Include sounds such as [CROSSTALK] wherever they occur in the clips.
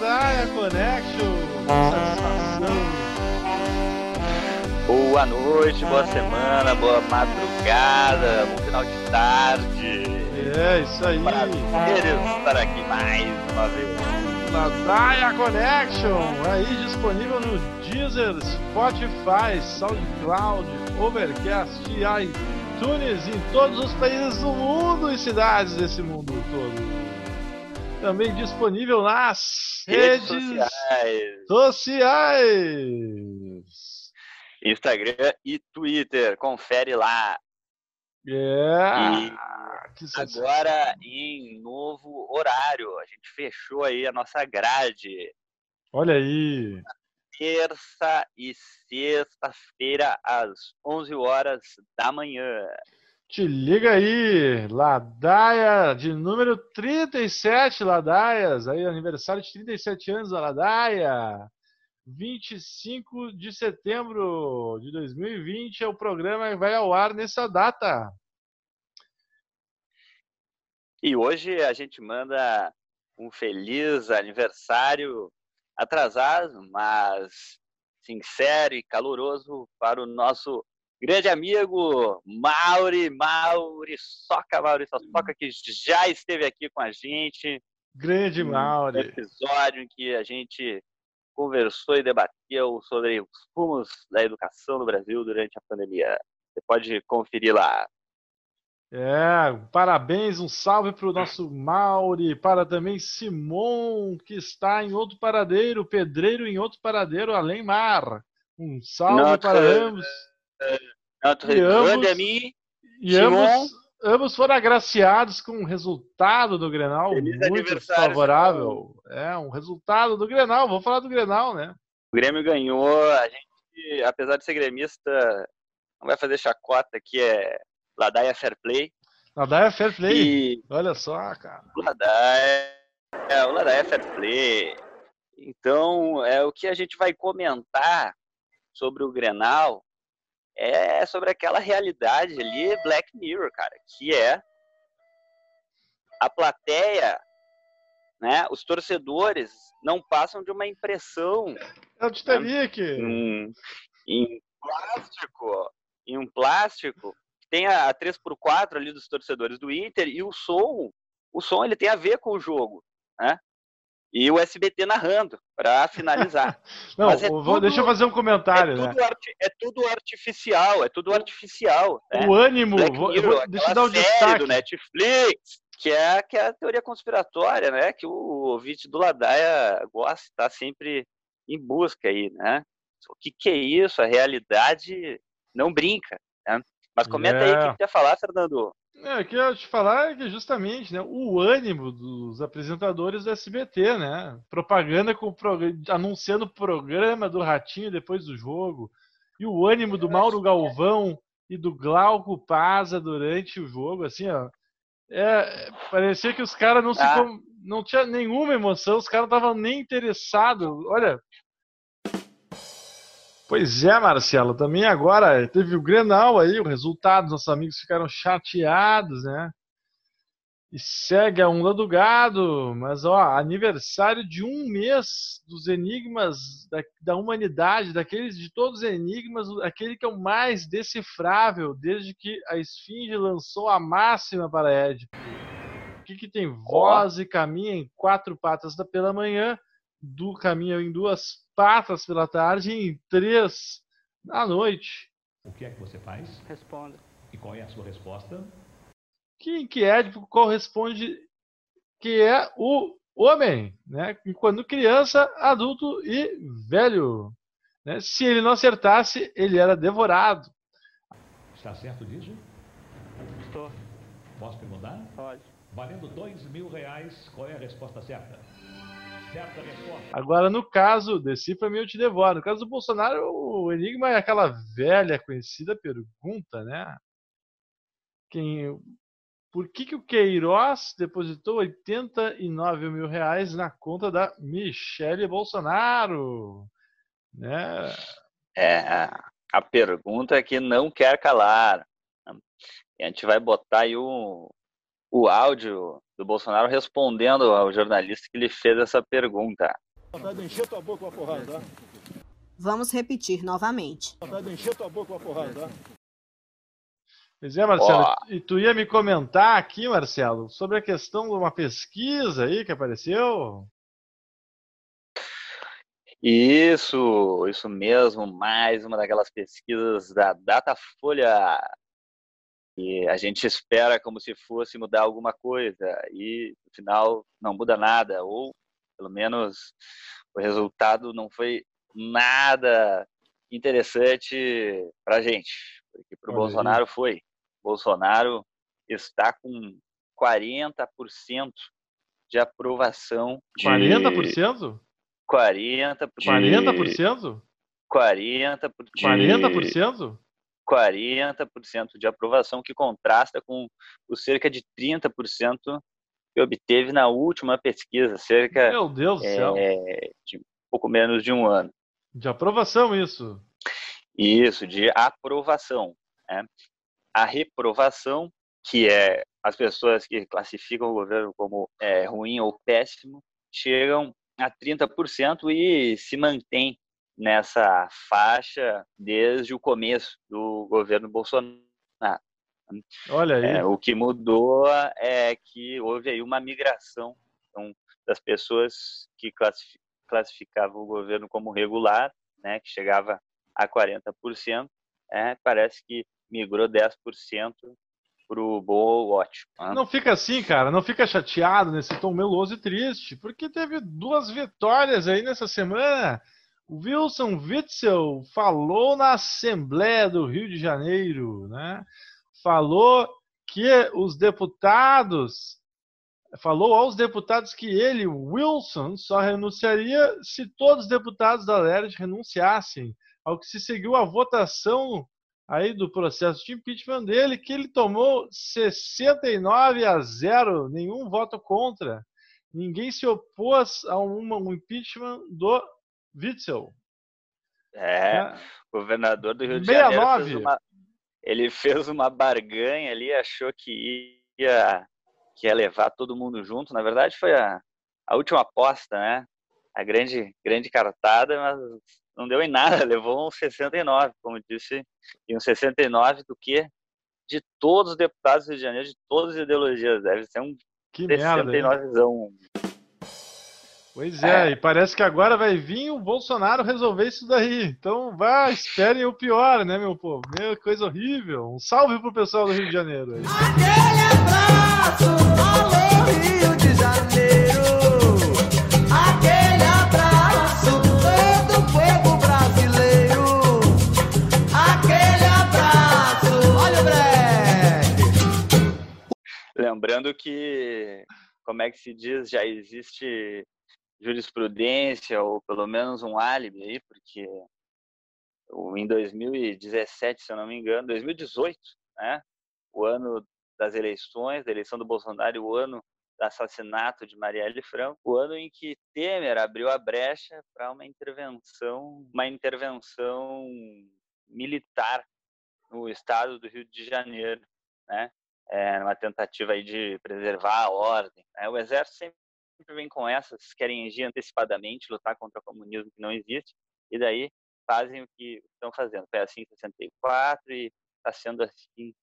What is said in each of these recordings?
mais o Ladaia Connection. Satisfação. Boa noite, boa semana, boa madrugada, bom final de tarde. É, isso aí. Prazer estar aqui mais uma vez. Ladaia Connection, aí disponível no Deezer, Spotify, SoundCloud, Overcast e iTunes em todos os países do mundo e cidades desse mundo todo. Também disponível nas Redes redes, sociais, sociais. Instagram e Twitter, confere lá. É. E. Agora em novo horário, a gente fechou aí a nossa grade. Olha aí. Terça e sexta-feira às 11 horas da manhã. Te liga aí, Ladaia de número 37, Ladaias. Aí, aniversário de 37 anos da Ladaia. 25 de setembro de 2020 é o programa que vai ao ar nessa data. E hoje a gente manda um feliz aniversário atrasado, mas sincero e caloroso para o nosso grande amigo Mauri, Mauri Soca, Mauri Soca, que já esteve aqui com a gente. Grande Um Mauri. episódio em que a gente conversou e debateu sobre os rumos da educação no Brasil durante a pandemia. Você pode conferir lá. É, parabéns, um salve para o nosso Mauri, para também Simon, que está em outro paradeiro, pedreiro em outro paradeiro, além mar. Um salve Notre- para ambos. Notre E ambos- grande ami, E ambos, ambos foram agraciados com um resultado do Grenal Feliz muito favorável. É, um resultado do Grenal, vou falar do Grenal, né? O Grêmio ganhou, a gente, apesar de ser gremista, não vai fazer chacota, que é Ladaia Fair Play. Ladaia Fair Play, E olha só, cara. Ladaia, é, o Ladaia Fair Play. Então, é o que a gente vai comentar sobre o Grenal é sobre aquela realidade ali, Black Mirror, cara, que é a plateia, né, os torcedores não passam de uma impressão É o Titanic. um, em plástico, em um plástico, que tem a, a 3x4 ali dos torcedores do Inter e o som, o som ele tem a ver com o jogo, né? E o SBT narrando, para finalizar. [LAUGHS] Não, é vou- tudo- deixa eu fazer um é, comentário, né? tudo arti- é tudo artificial, é tudo artificial. né? O ânimo, vou- vou- deixa eu dar série destaque. do Netflix, que é, que é a teoria conspiratória, né? Que o ouvinte do Ladaia gosta, está sempre em busca aí, né? O que, que é isso? A realidade não brinca, né? Mas comenta aí o que É. que tu ia falar, Fernando. É, o que eu ia te falar é que justamente né, o ânimo dos apresentadores do SBT, né? Propaganda com anunciando o programa do Ratinho depois do jogo. E o ânimo do Mauro Galvão e do Glauco Paza durante o jogo, assim, ó. É, parecia que os caras não Ah. não tinha nenhuma emoção, os caras não estavam nem interessados. Olha. Pois é, Marcelo, também agora teve o Grenal aí, o resultado, nossos amigos ficaram chateados, né? E segue a onda do gado, mas ó, aniversário de um mês dos enigmas da, da humanidade, daqueles de todos os enigmas, aquele que é o mais decifrável desde que a Esfinge lançou a máxima para Édipo. O que, que tem voz e caminha em quatro patas da pela manhã, do caminho em duas patas pela tarde e em três à noite. O que é que você faz? Responda. E qual é a sua resposta? que, que Édipo corresponde que é o homem, né? Quando criança, adulto e velho. Né? Se ele não acertasse, ele era devorado. Está certo disso? Estou. Posso perguntar? Pode. Valendo dois mil reais, qual é a resposta certa? Agora, no caso, decifra-me eu te devoro. No caso do Bolsonaro, o enigma é aquela velha conhecida pergunta, né? Quem, por que, que o Queiroz depositou 89 mil reais na conta da Michele Bolsonaro? Né? É a pergunta que não quer calar. E a gente vai botar aí o, o áudio do Bolsonaro respondendo ao jornalista que lhe fez essa pergunta. Vamos repetir novamente. Pois é, Marcelo. Oh. E tu ia me comentar aqui, Marcelo, sobre a questão de uma pesquisa aí que apareceu? Isso, isso mesmo, mais uma daquelas pesquisas da Datafolha. E a gente espera como se fosse mudar alguma coisa e no final não muda nada, ou pelo menos o resultado não foi nada interessante para a gente, porque para o Bolsonaro foi. Bolsonaro está com 40% de aprovação. De... 40%? 40%? De... 40%? 40%? De... 40%? 40% de aprovação, que contrasta com os cerca de 30% que obteve na última pesquisa, cerca Meu Deus do céu. É, de pouco menos de um ano. De aprovação, isso. Isso, de aprovação. Né? A reprovação, que é as pessoas que classificam o governo como é, ruim ou péssimo, chegam a 30% e se mantém nessa faixa desde o começo do governo Bolsonaro. Olha aí. É, o que mudou é que houve aí uma migração então, das pessoas que classificavam o governo como regular, né, que chegava a 40%, é, parece que migrou 10% para o bom ou ótimo. Né? Não fica assim, cara, não fica chateado nesse tom meloso e triste, porque teve duas vitórias aí nessa semana. Wilson Witzel falou na Assembleia do Rio de Janeiro, né? Falou que os deputados falou aos deputados que ele, Wilson, só renunciaria se todos os deputados da LERJ renunciassem, ao que se seguiu a votação aí do processo de impeachment dele, que ele tomou 69 a 0, nenhum voto contra. Ninguém se opôs a um impeachment do Witzel. É, é, governador do Rio de 69. Janeiro fez uma, ele fez uma barganha ali, achou que ia que ia levar todo mundo junto. Na verdade, foi a, a última aposta, né? A grande, grande cartada, mas não deu em nada, [LAUGHS] levou um 69, como disse, e um 69 do que? De todos os deputados do Rio de Janeiro, de todas as ideologias, deve ser um que 69zão. Pois é, é, e parece que agora vai vir o Bolsonaro resolver isso daí. Então vá, esperem o pior, né, meu povo? Meu, coisa horrível. Um salve pro pessoal do Rio de Janeiro. Aí. Aquele abraço, alô Rio de Janeiro. Aquele abraço, todo o povo brasileiro. Aquele abraço, olha o break. Lembrando que, como é que se diz, já existe jurisprudência ou pelo menos um álibi aí, porque em 2017, se eu não me engano, 2018, né, o ano das eleições, da eleição do Bolsonaro, o ano do assassinato de Marielle Franco, o ano em que Temer abriu a brecha para uma intervenção, uma intervenção militar no estado do Rio de Janeiro, né? É, uma tentativa aí de preservar a ordem. Né? O exército sempre sempre vem com essas, querem agir antecipadamente, lutar contra o comunismo que não existe, e daí fazem o que estão fazendo. Foi assim em 64 e está sendo assim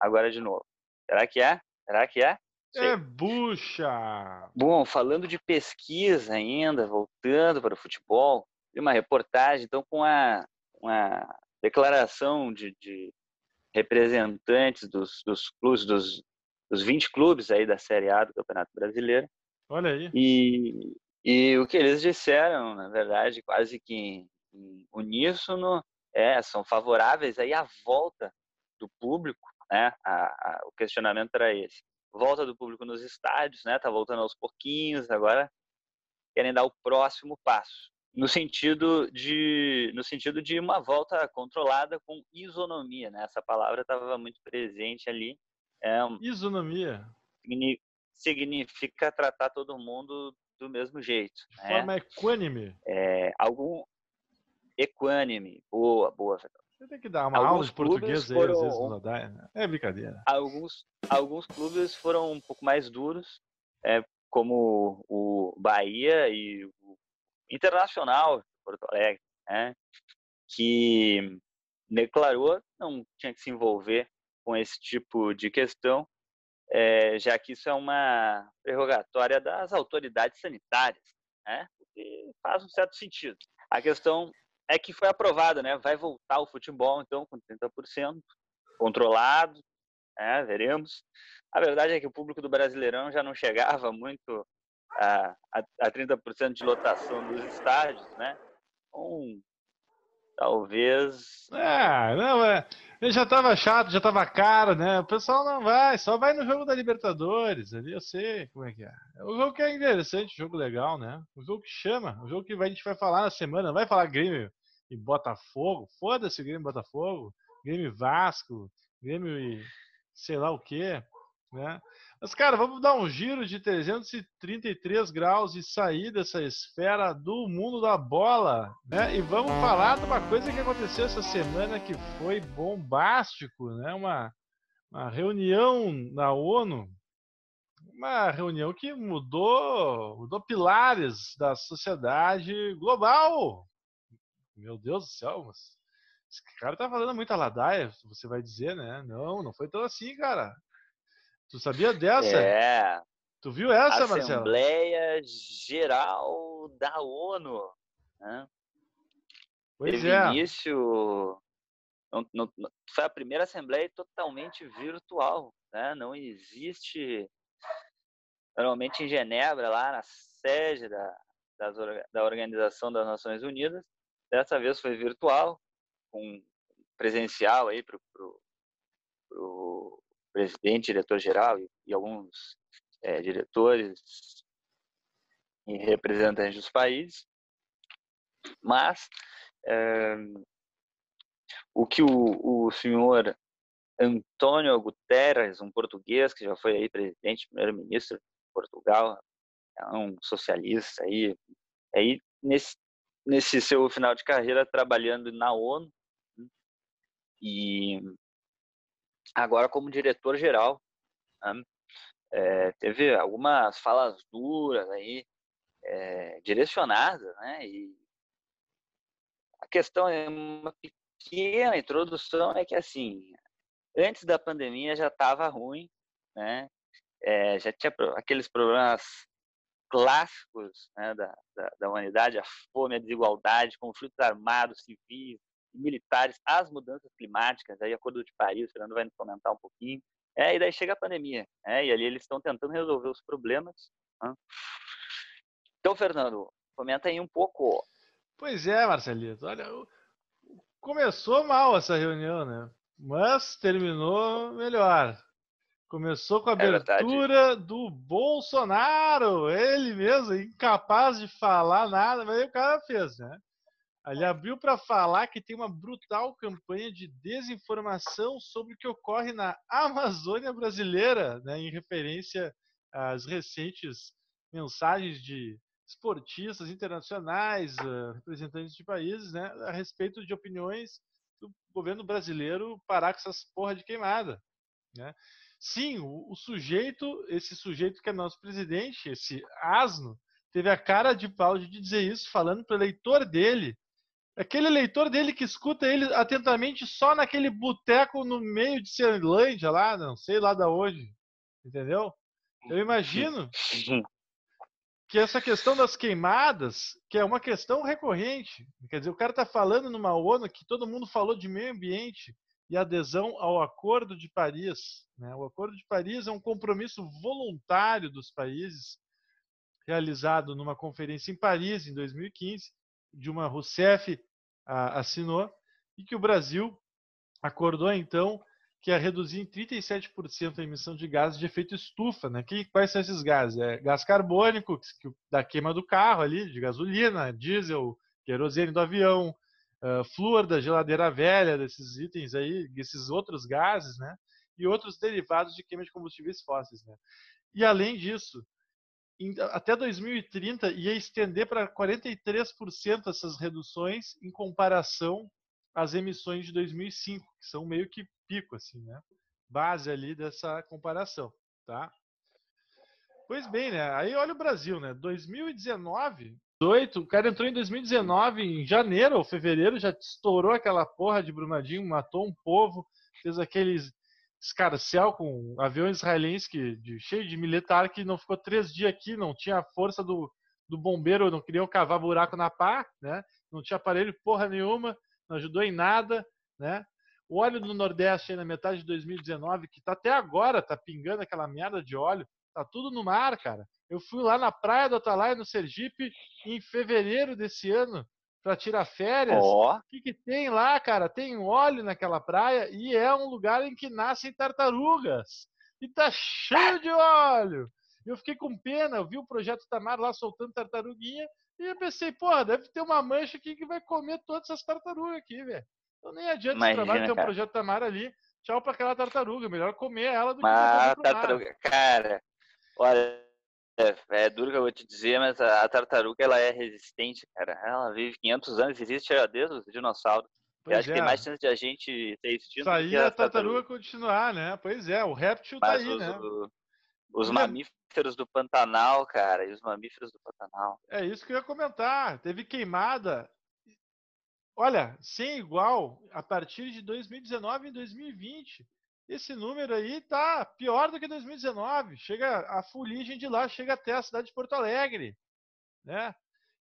agora de novo. Será que é? Será que é? É bucha! Bom, falando de pesquisa ainda, voltando para o futebol, vi uma reportagem, então, com a, uma declaração de, de representantes dos, dos clubes, dos, dos 20 clubes aí da Série A do Campeonato Brasileiro, Olha aí. E, e o que eles disseram, na verdade, quase que em, uníssono, é, são favoráveis aí à volta do público, né? A, a, o questionamento era esse. Volta do público nos estádios, né? Tá voltando aos pouquinhos, agora querem dar o próximo passo no sentido de no sentido de uma volta controlada com isonomia né essa palavra estava muito presente ali é, isonomia significa tratar todo mundo do mesmo jeito. De né? forma equânime. É, algum equânime, boa, boa. Você tem que dar uma alguns aula de português aí, foram, às vezes não dá, né? É brincadeira. Alguns, alguns clubes foram um pouco mais duros, é, como o Bahia e o Internacional de Porto Alegre, né, que declarou não tinha que se envolver com esse tipo de questão, é, já que isso é uma prerrogatória das autoridades sanitárias, né, que faz um certo sentido. A questão é que foi aprovado, né, vai voltar o futebol, então, com 30%, controlado, né, veremos. A verdade é que o público do Brasileirão já não chegava muito a, a, a 30% de lotação dos estádios, né? Um, talvez. É, não, é. Já tava chato, já tava caro, né? O pessoal não vai, só vai no jogo da Libertadores, ali eu sei como é que é. o jogo que é interessante, jogo legal, né? O jogo que chama, o jogo que a gente vai falar na semana, não vai falar Grêmio e Botafogo, foda-se Grêmio e Botafogo, Grêmio e Vasco, Grêmio e sei lá o que, né? Mas, cara, vamos dar um giro de 333 graus e sair dessa esfera do mundo da bola, né? E vamos falar de uma coisa que aconteceu essa semana que foi bombástico, né? Uma, uma reunião na ONU, uma reunião que mudou, mudou pilares da sociedade global. Meu Deus do céu, mas esse cara tá falando muita ladaia, você vai dizer, né? Não, não foi tão assim, cara. Tu sabia dessa? É. Tu viu essa, Assembleia Marcelo? Assembleia Geral da ONU. Né? Pois Teve é. início. Não, não, foi a primeira assembleia totalmente virtual. Né? Não existe. Normalmente em Genebra, lá na sede da, das, da Organização das Nações Unidas, dessa vez foi virtual, com presencial aí para o presidente, diretor-geral e, e, alguns é, diretores e representantes dos países. Mas é, o que o, o senhor Antônio Guterres, um português que já foi aí presidente, primeiro-ministro de Portugal, é um socialista aí, aí nesse, nesse seu final de carreira trabalhando na ONU né, e agora como diretor-geral. Né? É, teve algumas falas duras aí, é, direcionadas, né? E a questão é uma pequena introdução é que assim, antes da pandemia já estava ruim, né? É, já tinha aqueles problemas clássicos né, da, da, da, humanidade, a fome, a desigualdade, conflitos armados, civis, militares às mudanças climáticas, aí Acordo de Paris, o Fernando vai nos comentar um pouquinho, é, e daí chega a pandemia, é, e ali eles estão tentando resolver os problemas. Né? Então, Fernando, comenta aí um pouco. Pois é, Marcelito, olha, começou mal essa reunião, né? Mas terminou melhor. Começou com a é abertura é do Bolsonaro, ele mesmo, incapaz de falar nada, mas aí o cara fez, né? Ele abriu para falar que tem uma brutal campanha de desinformação sobre o que ocorre na Amazônia brasileira, né, em referência às recentes mensagens de esportistas internacionais, uh, representantes de países, né, a respeito de opiniões do governo brasileiro parar com essas porra de queimada. Né? Sim, o, o sujeito, esse sujeito que é nosso presidente, esse asno, teve a cara de pau de dizer isso, falando para o eleitor dele Aquele leitor dele que escuta ele atentamente só naquele boteco no meio de Ceilândia lá, não sei lá da onde. Entendeu? Eu imagino que essa questão das queimadas, que é uma questão recorrente. Quer dizer, o cara está falando numa ONU que todo mundo falou de meio ambiente e adesão ao Acordo de Paris. Né? O Acordo de Paris é um compromisso voluntário dos países realizado numa conferência em Paris em 2015 Dilma Rousseff a, assinou e que o Brasil acordou então que ia reduzir em 37% a emissão de gases de efeito estufa, né? Que, quais são esses gases? É gás carbônico, que, da queima do carro ali, de gasolina, diesel, querosene do avião, uh, flúor da geladeira velha, desses itens aí, esses outros gases, né? E outros derivados de queima de combustíveis fósseis, né? E além disso, até 2030 ia estender para 43% essas reduções em comparação às emissões de 2005, que são meio que pico assim, né? Base ali dessa comparação, tá? Pois bem, né? Aí olha o Brasil, né? 2019, 18, o cara entrou em 2019, em janeiro ou fevereiro, já estourou aquela porra de Brumadinho, matou um povo, fez aqueles escarcel com aviões israelenses que, de, cheio de militar que não ficou três dias aqui, não tinha a força do, do bombeiro, não queriam cavar buraco na pá, né? Não tinha aparelho porra nenhuma, não ajudou em nada, né? O óleo do Nordeste na metade de 2019, que tá até agora, tá pingando aquela merda de óleo, tá tudo no mar, cara. Eu fui lá na praia do Atalaia, no Sergipe, em fevereiro desse ano, para tirar férias. O que, que tem lá, cara? Tem óleo naquela praia e é um lugar em que nascem tartarugas. E tá cheio de óleo. Eu fiquei com pena, eu vi o projeto Tamar lá soltando tartaruguinha e eu pensei, porra, deve ter uma mancha aqui que vai comer todas essas tartarugas aqui, velho. Então nem adianta esse Imagina, trabalho ter um projeto Tamar ali. Tchau pra aquela tartaruga. Melhor comer ela do que mar. tartaruga, cara, olha, é, é duro que eu vou te dizer, mas a, a tartaruga ela é resistente, cara. Ela vive 500 anos, existe já desde os dinossauros. Eu Pois acho que é. tem mais chance de a gente ter extinto Isso aí que é a as tartaruga continuar, né? Pois é, o réptil tá Mas aí, os, né? o- os Lem- mamíferos do Pantanal, cara, e os mamíferos do Pantanal. É isso que eu ia comentar. Teve queimada. Olha, sem igual a partir de 2019 e 2020. Esse número aí tá pior do que 2019. Chega a fuligem de lá chega até a cidade de Porto Alegre, né?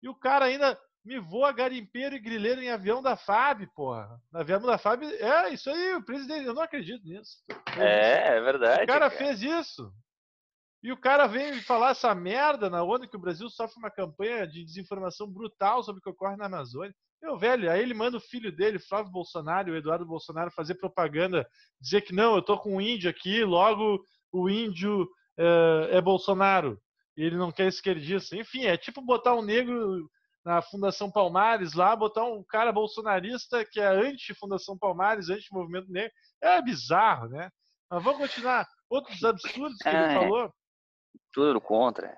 E o cara ainda me voa garimpeiro e grileiro em avião da FAB, porra. No avião da FAB, é isso aí, o presidente, eu não acredito nisso. É, é verdade. O cara cara. fez isso. E o cara vem me falar essa merda na onda que o Brasil sofre uma campanha de desinformação brutal sobre o que ocorre na Amazônia. Meu velho, aí ele manda o filho dele, Flávio Bolsonaro, o Eduardo Bolsonaro, fazer propaganda, dizer que não, eu tô com um índio aqui, logo o índio eh, é Bolsonaro. E ele não quer esquerdista. Enfim, é tipo botar um negro na Fundação Palmares lá, botar um cara bolsonarista que é anti-Fundação Palmares, anti-movimento negro. É bizarro, né? Mas vamos continuar. Outros absurdos que ele Ah, é. falou Tudo contra.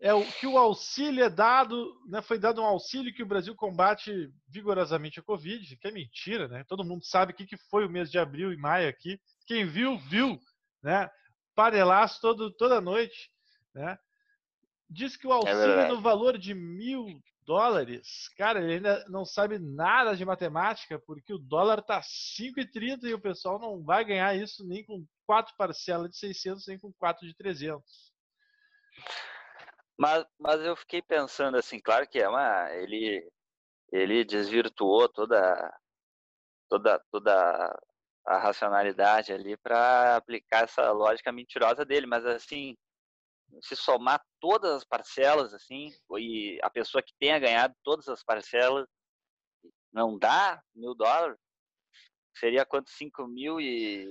É o que o auxílio é dado, né, foi dado um auxílio que o Brasil combate vigorosamente a Covid, que é mentira, né? Todo mundo sabe o que, que foi o mês de abril e maio aqui. Quem viu, viu, né? Panelaço todo, toda noite, né? Diz que o auxílio verdade. no valor de mil dólares, cara, ele ainda não sabe nada de matemática, porque o dólar tá 5,30 e o pessoal não vai ganhar isso nem com quatro parcelas de 600, nem com quatro de 300. Mas, mas eu fiquei pensando assim, claro que é uma. Ele, ele desvirtuou toda, toda, toda a racionalidade ali para aplicar essa lógica mentirosa dele, mas assim, se somar todas as parcelas, assim, e a pessoa que tenha ganhado todas as parcelas, não dá mil dólares? Seria quanto? 5 mil e.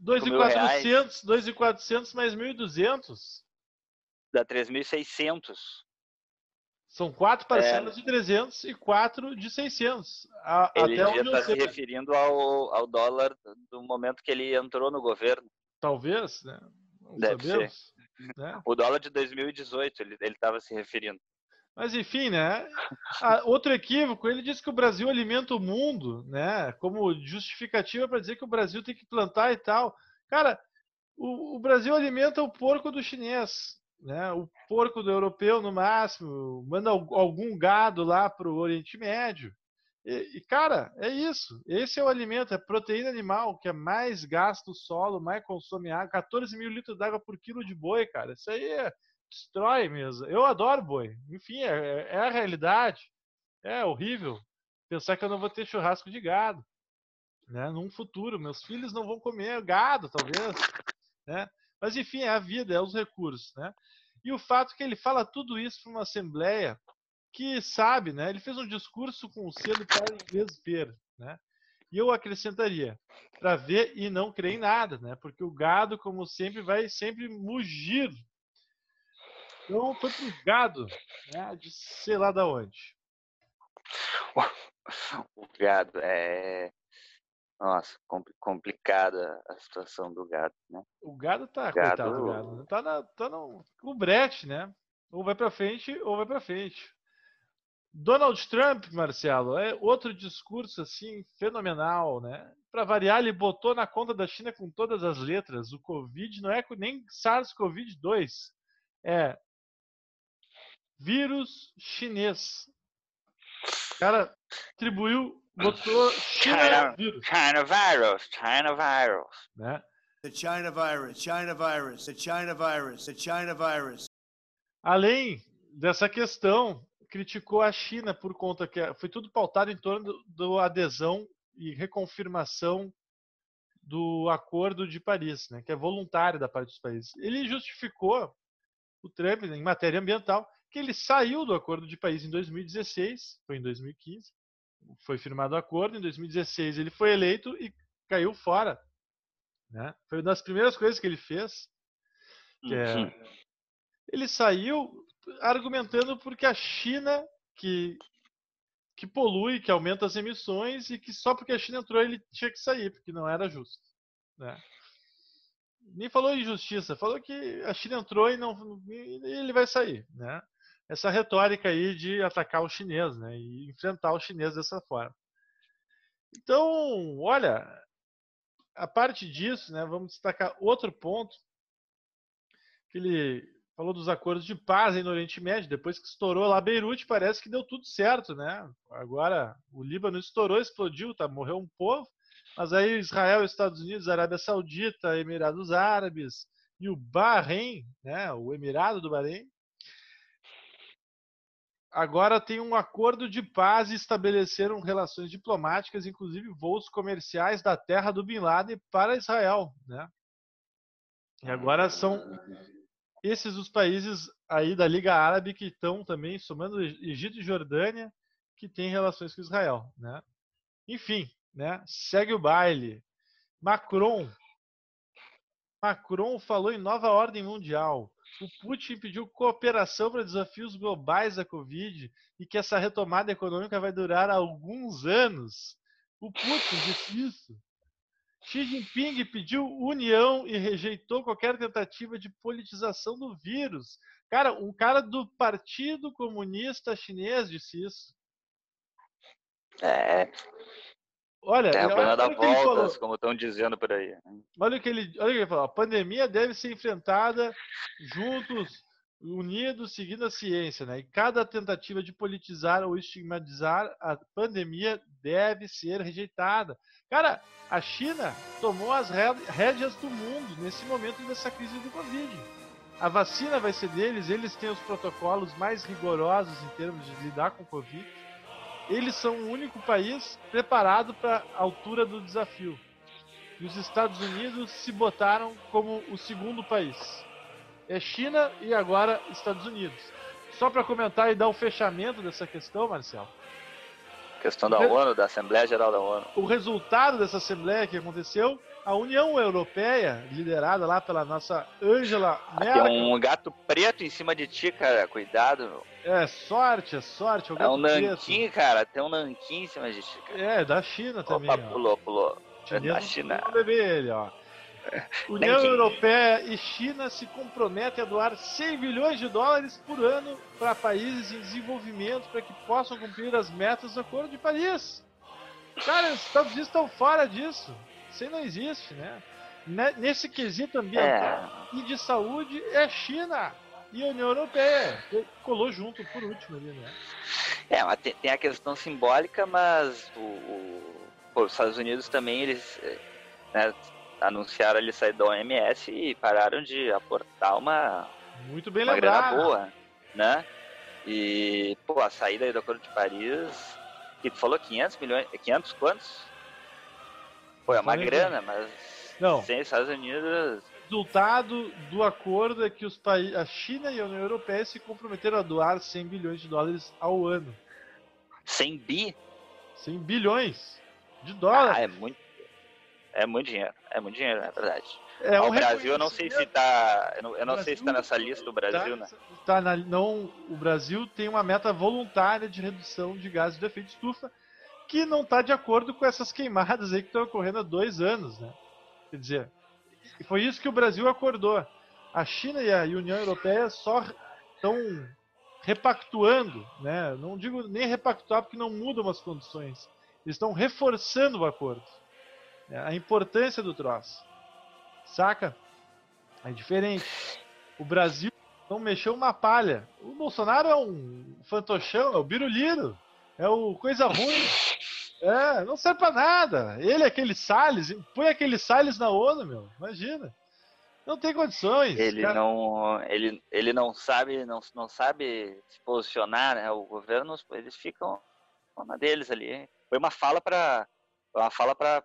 2,400, 2,400 mais 1.200. dá 3.600. São quatro parcelas de 300 e quatro de 600. A- Ele eu estar se referindo ao, ao dólar do momento que ele entrou no governo. Talvez, né? Não Deve sabemos. Né? O dólar de 2018, ele estava se referindo. Mas enfim, né? Ah, outro equívoco, ele diz que o Brasil alimenta o mundo, né? Como justificativa para dizer que o Brasil tem que plantar e tal. Cara, o, o Brasil alimenta o porco do chinês, né? O porco do europeu no máximo, manda al- algum gado lá para o Oriente Médio. E, e, cara, é isso. Esse é o alimento, é proteína animal que é mais gasta o solo, mais consome água. 14 mil litros d'água por quilo de boi, cara. Isso aí é, destrói mesmo. Eu adoro boi. Enfim, é, é a realidade. É horrível pensar que eu não vou ter churrasco de gado, né? Num futuro, meus filhos não vão comer gado, talvez, né? Mas enfim, é a vida, é os recursos, né? E o fato que ele fala tudo isso para uma assembleia que sabe, né? Ele fez um discurso com o selo para inglês ver, né? E eu acrescentaria para ver e não crer em nada, né? Porque o gado, como sempre, vai sempre mugir. Então foi pro gado, né? De sei lá da onde. O gado é. Nossa, compli- complicada a situação do gado, né? O gado tá, Gado- coitado do gado. né? Tá, na, tá no, no brete, né? Ou vai pra frente ou vai pra frente. Donald Trump, Marcelo, é outro discurso assim fenomenal, né? Para variar, ele botou na conta da China com todas as letras. O Covid não é nem SARS-CoV-2. é vírus chinês. O cara atribuiu, botou China, China, vírus. China virus, China virus. Né? The China virus, China virus, the China virus, the China virus. Além dessa questão, criticou a China por conta que foi tudo pautado em torno do, do adesão e reconfirmação do Acordo de Paris, né, que é voluntário da parte dos países. Ele justificou o Trump em matéria ambiental que ele saiu do Acordo de Paris em 2016, foi em 2015, foi firmado o acordo, em 2016 ele foi eleito e caiu fora. Né? Foi uma das primeiras coisas que ele fez. Que é, Uhum. ele saiu argumentando porque a China que que polui, que aumenta as emissões e que só porque a China entrou ele tinha que sair, porque não era justo. Né? Nem falou em justiça, falou que a China entrou e não e ele vai sair. Né? Essa retórica aí de atacar o chinês né? e enfrentar o chinês dessa forma. Então, olha, a parte disso, né, vamos destacar outro ponto que ele falou dos acordos de paz aí no Oriente Médio, depois que estourou lá Beirute, parece que deu tudo certo, né? Agora o Líbano estourou, explodiu, tá, morreu um povo, mas aí Israel, Estados Unidos, Arábia Saudita, Emirados Árabes e o Bahrein, né, o Emirado do Bahrein, agora tem um acordo de paz e estabeleceram relações diplomáticas, inclusive voos comerciais da terra do Bin Laden para Israel, né? E agora são esses os países aí da Liga Árabe que estão também somando Egito e Jordânia que têm relações com Israel, né? Enfim, né? Segue o baile. Macron Macron falou em nova ordem mundial. O Putin pediu cooperação para desafios globais da Covid e que essa retomada econômica vai durar alguns anos. O Putin disse isso. Xi Jinping pediu união e rejeitou qualquer tentativa de politização do vírus. Cara, um cara do Partido Comunista Chinês disse isso. É, Olha, da olha o falou. voltas, como estão dizendo por aí. Olha o que ele, olha o que ele falou. A pandemia deve ser enfrentada juntos, unidos, seguindo a ciência, né? E cada tentativa de politizar ou estigmatizar a pandemia deve ser rejeitada. Cara, a China tomou as ré- rédeas do mundo nesse momento dessa crise do Covid. A vacina vai ser deles, eles têm os protocolos mais rigorosos em termos de lidar com o Covid. Eles são o único país preparado para a altura do desafio. E os Estados Unidos se botaram como o segundo país. É China e agora Estados Unidos. Só para comentar e dar o fechamento dessa questão, Marcelo. Questão da ONU, da Assembleia Geral da ONU. O resultado dessa assembleia que aconteceu, a União Europeia, liderada lá pela nossa Angela Tem Merkel, um gato preto em cima de ti, cara. Cuidado, meu. É sorte, é sorte, é um nanquim, cara. Tem um nanquim em cima de ti, cara. É, da China também. Opa, ó. pulou, pulou. Chinês da China. beber ele, ó. [LAUGHS] União Nanquim. Europeia e China se comprometem a doar 100 bilhões de dólares por ano para países em desenvolvimento para que possam cumprir as metas do Acordo de Paris. Cara, os Estados Unidos estão fora disso. Isso aí não existe, né? Ne- Nesse quesito ambiental É, e de saúde é China e a União Europeia. que Colou junto por último ali, né? é mas tem, a questão simbólica, mas o, o- pô, os Estados Unidos também, eles eh, né, anunciaram ali sair da OMS e pararam de aportar uma, Muito bem uma grana lembrado. boa, né? E, pô, a saída aí do Acordo de Paris, que tu falou 500 milhões, 500 quantos? Pô, é uma grana, mas Não. sem Estados Unidos, resultado do acordo é que os países, a China e a União Europeia se comprometeram a doar 100 bilhões de dólares ao ano. 100 bi, 100 bilhões de ah, dólares. é muito, é muito dinheiro, é muito dinheiro, é verdade. é o Brasil, eu não sei se tá, eu não, eu não sei se tá nessa lista o Brasil, né? Tá na, não, o Brasil tem uma meta voluntária de redução de gases de efeito estufa que não está de acordo com essas queimadas aí que estão ocorrendo há dois anos, né? Quer dizer, foi isso que o Brasil acordou. A China e a União Europeia só estão repactuando, né? Não digo nem repactuar porque não mudam as condições. Eles estão reforçando o acordo. né? A importância do troço. Saca? É diferente. O Brasil não mexeu uma palha. O Bolsonaro é um fantochão, é o biruliro, é o coisa ruim. É, não serve pra nada. Ele, aquele Salles, põe aquele Salles na ONU, meu. Imagina. Não tem condições. Ele cara. não, ele, ele não sabe, não, não sabe se posicionar, né? O governo, eles ficam na deles ali. Foi uma fala para uma fala para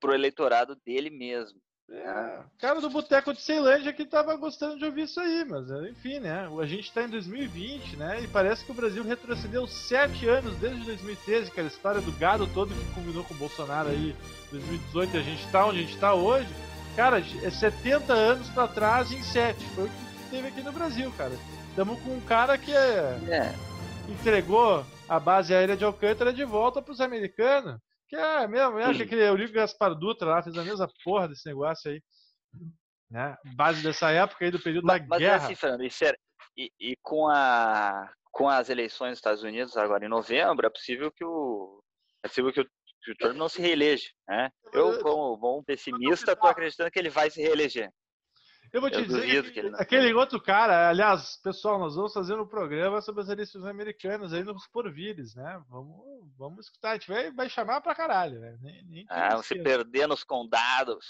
pro eleitorado dele mesmo. É, cara do Boteco de Ceilândia que tava gostando de ouvir isso aí, mas enfim, né? A gente tá em 2020, né? E parece que o Brasil retrocedeu sete anos desde 2013, aquela história do gado todo que combinou com o Bolsonaro aí 2018 a gente tá onde a gente tá hoje. Cara, é 70 anos para trás em sete. Foi o que teve aqui no Brasil, cara. Estamos com um cara que é, É, entregou a base aérea de Alcântara de volta pros americanos. Que é mesmo, é que aquele Eurico Gaspar Dutra lá fez a mesma porra desse negócio aí. Né? Base dessa época aí do período mas, da mas é guerra. assim, Fernando, e, sério, e, e com a com as eleições dos Estados Unidos agora em novembro, é possível que o é possível que o, que o Trump não se reeleja, né? Eu, como bom pessimista, tô acreditando que ele vai se reeleger. Eu vou te eu dizer que, aquele outro cara, aliás, pessoal, nós vamos fazer um programa sobre as eleições americanas aí nos porvires, né? Vamos, vamos escutar, a gente vai, vai chamar pra caralho, né? Nem, nem Ah, se esqueça. perder nos condados.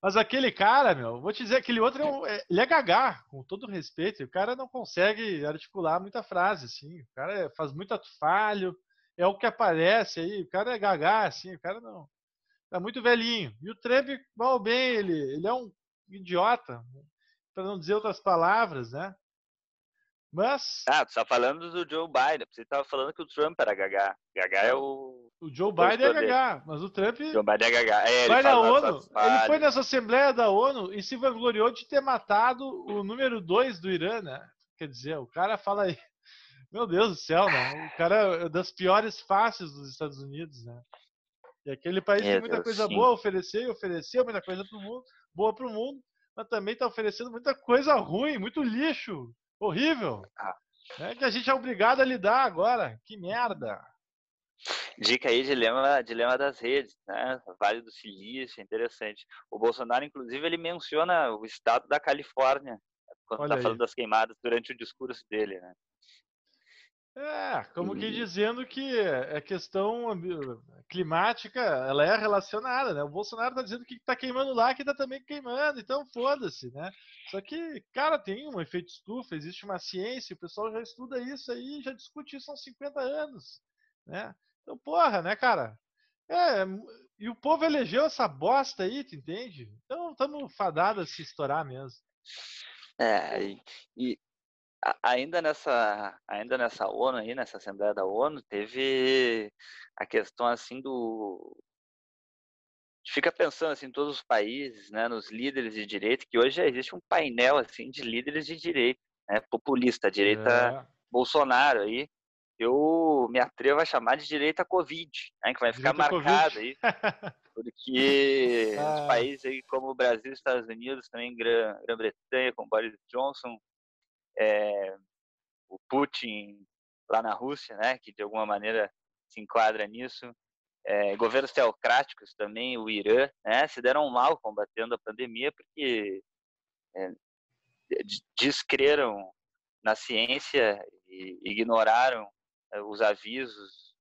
Mas aquele cara, meu, vou te dizer, aquele outro é um- é- ele é gagá, com todo respeito. e O cara não consegue articular muita frase, assim. O cara é- faz muito ato falho, é o que aparece aí. O cara é gagá, assim. O cara não. Tá muito velhinho. E o Trump, mal bem, ele, ele é um idiota, para não dizer outras palavras, né? Mas Ah, tu tá falando do Joe Biden. Você tava falando que o Trump era Gagá. Gagá é o. o Joe Biden é gagá, mas o Trump Joe Biden é Gagá. É, ele vai na ONU, ele foi nessa Assembleia da ONU e se vangloriou de ter matado o número 2 do Irã, né? Quer dizer, o cara fala aí. Meu Deus do céu, né? O cara é das piores faces dos Estados Unidos, né? E aquele país tem Meu muita Deus, coisa sim. boa a oferecer e ofereceu muita coisa pro mundo, boa pro mundo, mas também tá oferecendo muita coisa ruim, muito lixo, horrível. Ah. Né? Que a gente é obrigado a lidar agora. Que merda. Dica aí, dilema, dilema das redes, né? Vale do Silício, interessante. O Bolsonaro, inclusive, ele menciona o estado da Califórnia quando tá aí. falando das queimadas durante o discurso dele, né? É, como que E- dizendo que a questão ambi- climática, ela é relacionada, né? O Bolsonaro tá dizendo que tá queimando lá, que tá também queimando, então foda-se, né? Só que, cara, tem um efeito estufa, existe uma ciência, o pessoal já estuda isso aí, já discute isso há uns 50 anos, né? Então, porra, né, cara? É, e o povo elegeu essa bosta aí, tu entende? Então, estamos fadados a se estourar mesmo. É, e, ainda nessa, ainda nessa ONU aí, nessa Assembleia da ONU, teve a questão assim do fica pensando assim em todos os países, né, nos líderes de direita, que hoje já existe um painel assim de líderes de direita, né, populista, direita É, Bolsonaro aí. Eu me atrevo a chamar de direita Covid, né, que vai ficar Direita Covid. marcado aí, [LAUGHS] porque Ah. os países aí como o Brasil, Estados Unidos, também Grã- Grã-Bretanha, com Boris Johnson, é, o Putin lá na Rússia, né, que de alguma maneira se enquadra nisso, é, governos teocráticos também, o Irã, né, se deram mal combatendo a pandemia porque é, de- descreram na ciência e ignoraram os avisos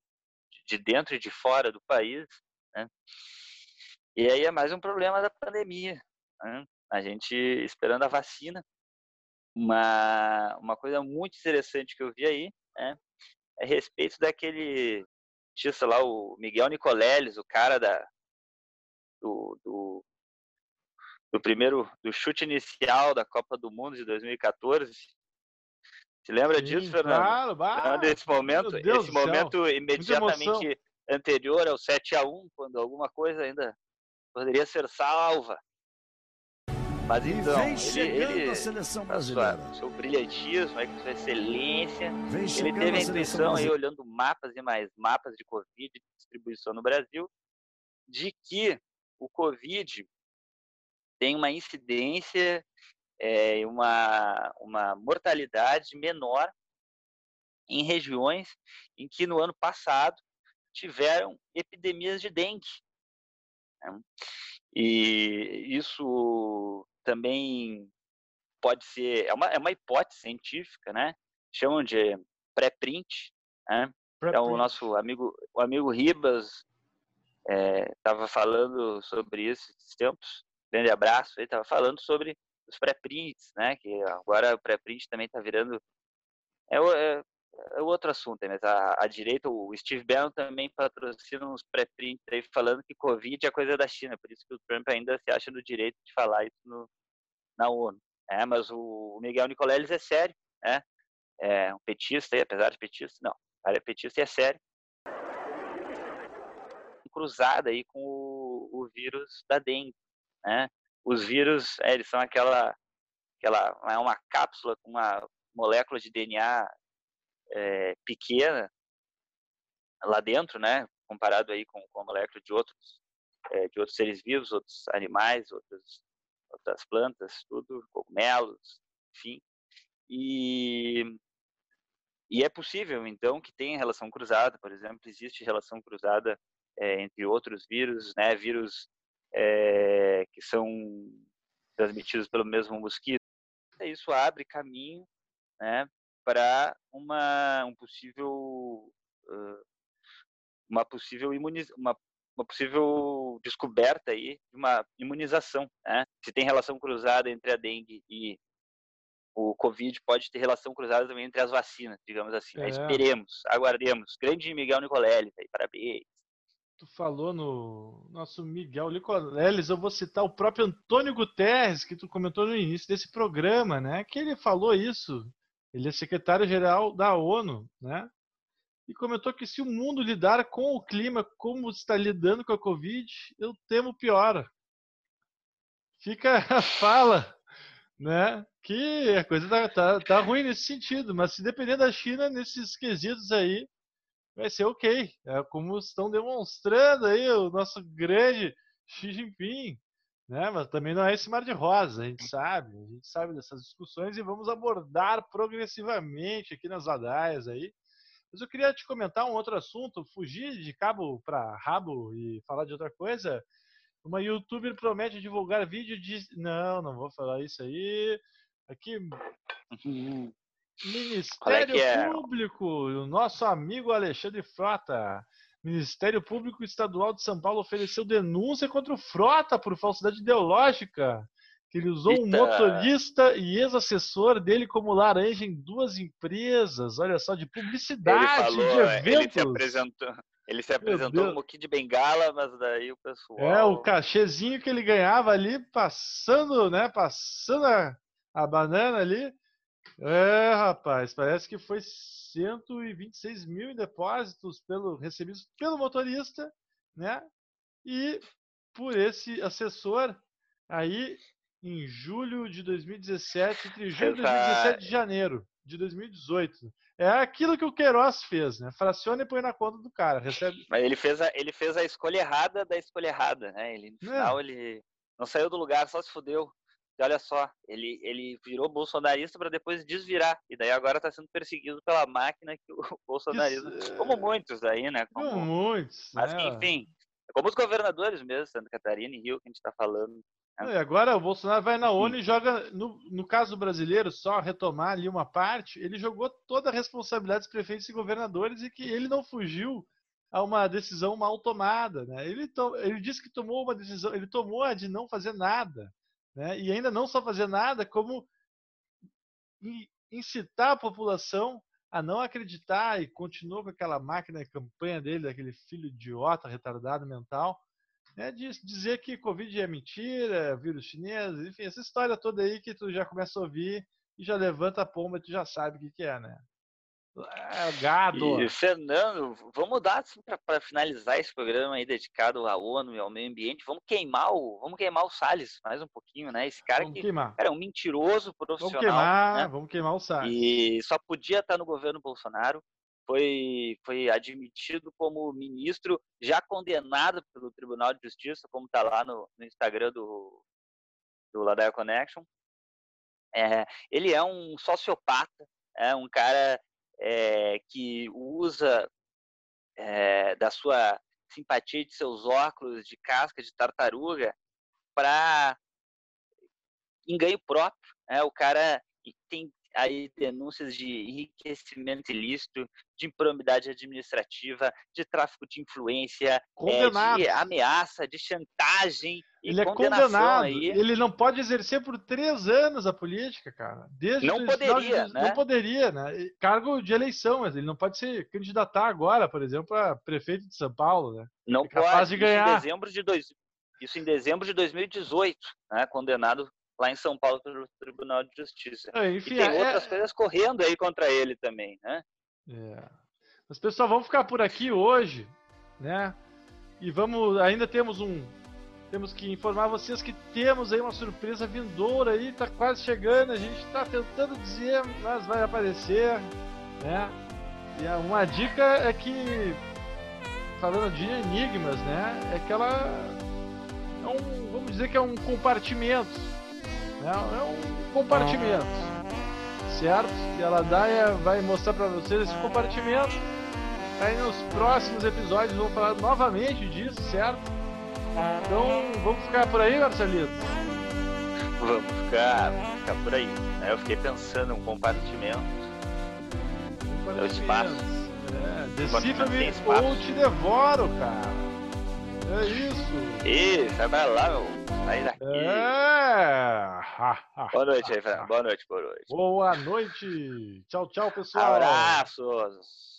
de dentro e de fora do país, né? E aí é mais um problema da pandemia, né? A gente esperando a vacina. Uma, uma coisa muito interessante que eu vi aí, né? É a respeito daquele artista lá, o Miguel Nicoleles, o cara da, do, do, do primeiro, do chute inicial da Copa do Mundo de 2014. Se lembra disso, Sim, Fernando? Claro, bah, Fernando, esse momento, esse céu. momento imediatamente anterior ao 7 a 1 quando alguma coisa ainda poderia ser salva. Mas E então, vem ele, chegando ele a seleção com a sua, brasileira. seu brilhantismo, aí, com sua excelência, Vem ele teve a seleção intuição aí, olhando mapas e mais mapas de Covid de distribuição no Brasil, de que o Covid tem uma incidência é, uma, uma mortalidade menor em regiões em que no ano passado tiveram epidemias de dengue. né? E isso também pode ser, é uma, é uma hipótese científica, né? Chamam de pré-print, né? Então, o nosso amigo, o amigo Ribas estava é, falando sobre isso esses tempos. Grande abraço. Ele estava falando sobre os pré-prints, né? Que agora o pré-print também está virando é, é, é, outro assunto, mas a, a, direita, o Steve Bannon também patrocina uns pré-prints aí falando que Covid é coisa da China, por isso que o Trump ainda se acha no direito de falar isso no, na ONU. É, mas o Miguel Nicoleles é sério, né? É um petista, apesar de petista, não, ele é petista e é sério. Cruzada aí com o, o vírus da dengue, né? Os vírus, é, eles são aquela, aquela, é uma cápsula com uma molécula de DNA é, pequena lá dentro, né? Comparado aí com, com a molécula de outros, é, de outros seres vivos, outros animais, outros, outras plantas, tudo, cogumelos, enfim. E, e é possível, então, que tenha relação cruzada, por exemplo, existe relação cruzada é, entre outros vírus, né? Vírus é, que são transmitidos pelo mesmo mosquito. Isso abre caminho né, para uma um possível uma possível imuniz, uma, uma possível descoberta aí de uma imunização, né? Se tem relação cruzada entre a dengue e o Covid, pode ter relação cruzada também entre as vacinas, digamos assim. Né? É. Esperemos, aguardemos. Grande Miguel Nicoleles, aí, parabéns. Tu falou no nosso Miguel Nicoleles, eu vou citar o próprio Antônio Guterres, que tu comentou no início desse programa, né? Que ele falou isso ele é secretário-geral da ONU, né? E comentou que se o mundo lidar com o clima como está lidando com a Covid, eu temo pior. Fica [LAUGHS] a fala, né? Que a coisa tá, tá, tá ruim nesse sentido, mas se depender da China nesses quesitos aí, vai ser ok. É como estão demonstrando aí o nosso grande Xi Jinping, né? Mas também não é esse mar de rosa, a gente sabe, a gente sabe dessas discussões e vamos abordar progressivamente aqui nas ladaias aí. Mas eu queria te comentar um outro assunto, fugir de cabo para rabo e falar de outra coisa. Uma youtuber promete divulgar vídeo de. Não, não vou falar isso aí. Aqui. [LAUGHS] Uhum. Ministério é é? Público, o nosso amigo Alexandre Frota Ministério Público Estadual de São Paulo ofereceu denúncia contra o Frota por falsidade ideológica. Que ele usou Eita. um motorista e ex-assessor dele como laranja em duas empresas. Olha só, de publicidade, falou, de eventos. Ele se apresentou, ele se apresentou como Kid de bengala, mas daí o pessoal. É, o cachezinho que ele ganhava ali, passando, né? Passando a, a banana ali. É, rapaz, parece que foi 126 mil em depósitos pelo, recebidos pelo motorista, né? E por esse assessor aí em julho de 2017, entre julho de 2017 e janeiro de 2018. É aquilo que o Queiroz fez, né? Fraciona e põe na conta do cara. Recebe... Mas ele fez, a, ele fez a escolha errada da escolha errada, né? Ele, no é. final, ele não saiu do lugar, só se fudeu. E olha só, ele, ele virou bolsonarista para depois desvirar. E daí agora está sendo perseguido pela máquina que o [LAUGHS] bolsonarismo. Isso, como é. muitos aí, né? Como, como muitos. Mas é. enfim, como os governadores mesmo, Santa Catarina e Rio, que a gente está falando. Né? E agora o Bolsonaro vai na ONU Sim. e joga, no, no caso brasileiro, só retomar ali uma parte, ele jogou toda a responsabilidade dos prefeitos e governadores e que ele não fugiu a uma decisão mal tomada. Né? Ele, to, ele disse que tomou uma decisão, ele tomou a de não fazer nada. Né? E ainda não só fazer nada, como incitar a população a não acreditar e continuou com aquela máquina de campanha dele, daquele filho idiota, retardado mental, né, de dizer que Covid é mentira, vírus chinês, enfim, essa história toda aí que tu já começa a ouvir e já levanta a pomba e tu já sabe o que, que é, né? É, gado. E, Fernando, vamos dar assim, para finalizar esse programa aí dedicado à ONU e ao meio ambiente, vamos queimar o, vamos queimar o Salles mais um pouquinho, né? Esse cara vamos que queimar. Cara, é um mentiroso profissional. Vamos queimar, né? vamos queimar o Salles. E só podia estar no governo Bolsonaro. Foi, foi admitido como ministro, já condenado pelo Tribunal de Justiça, como está lá no, no, Instagram do, do Ladaia Connection. É, ele é um sociopata, é um cara é, que usa é, da sua simpatia de seus óculos de casca de tartaruga para em ganho próprio, né? O cara tem aí denúncias de enriquecimento ilícito, de improbidade administrativa, de tráfico de influência, é, de ameaça, de chantagem. Ele é condenado. Aí. Ele não pode exercer por três anos a política, cara. Desde não poderia, de... né? Não poderia, né? Cargo de eleição, mas ele não pode se candidatar agora, por exemplo, a prefeito de São Paulo, né? Não é pode. De ganhar. Isso em dezembro de dois... Isso em dezembro de 2018, né? Condenado lá em São Paulo pelo Tribunal de Justiça. É, enfim, e tem é... outras coisas correndo aí contra ele também, né? É. Mas pessoal, vamos ficar por aqui hoje, né? E vamos, ainda temos um, temos que informar vocês que temos aí uma surpresa vindoura aí, tá quase chegando, a gente tá tentando dizer, mas vai aparecer, né? E uma dica é que falando de enigmas, né? É que ela é um, vamos dizer que é um compartimento é, é um compartimento, certo? E dá, é, vai mostrar para vocês esse compartimento. Aí nos próximos episódios vamos falar novamente disso, certo? Então vamos ficar por aí, Marcelito? Vamos ficar, ficar por aí. Eu fiquei pensando um compartimento. É o espaço. É, Decifra-me ou te devoro, cara. É isso. Isso, vai lá, meu. Sai daqui. É. Boa noite aí, Fernando. Boa noite, boa noite. Boa noite. Tchau, tchau, pessoal. Abraços.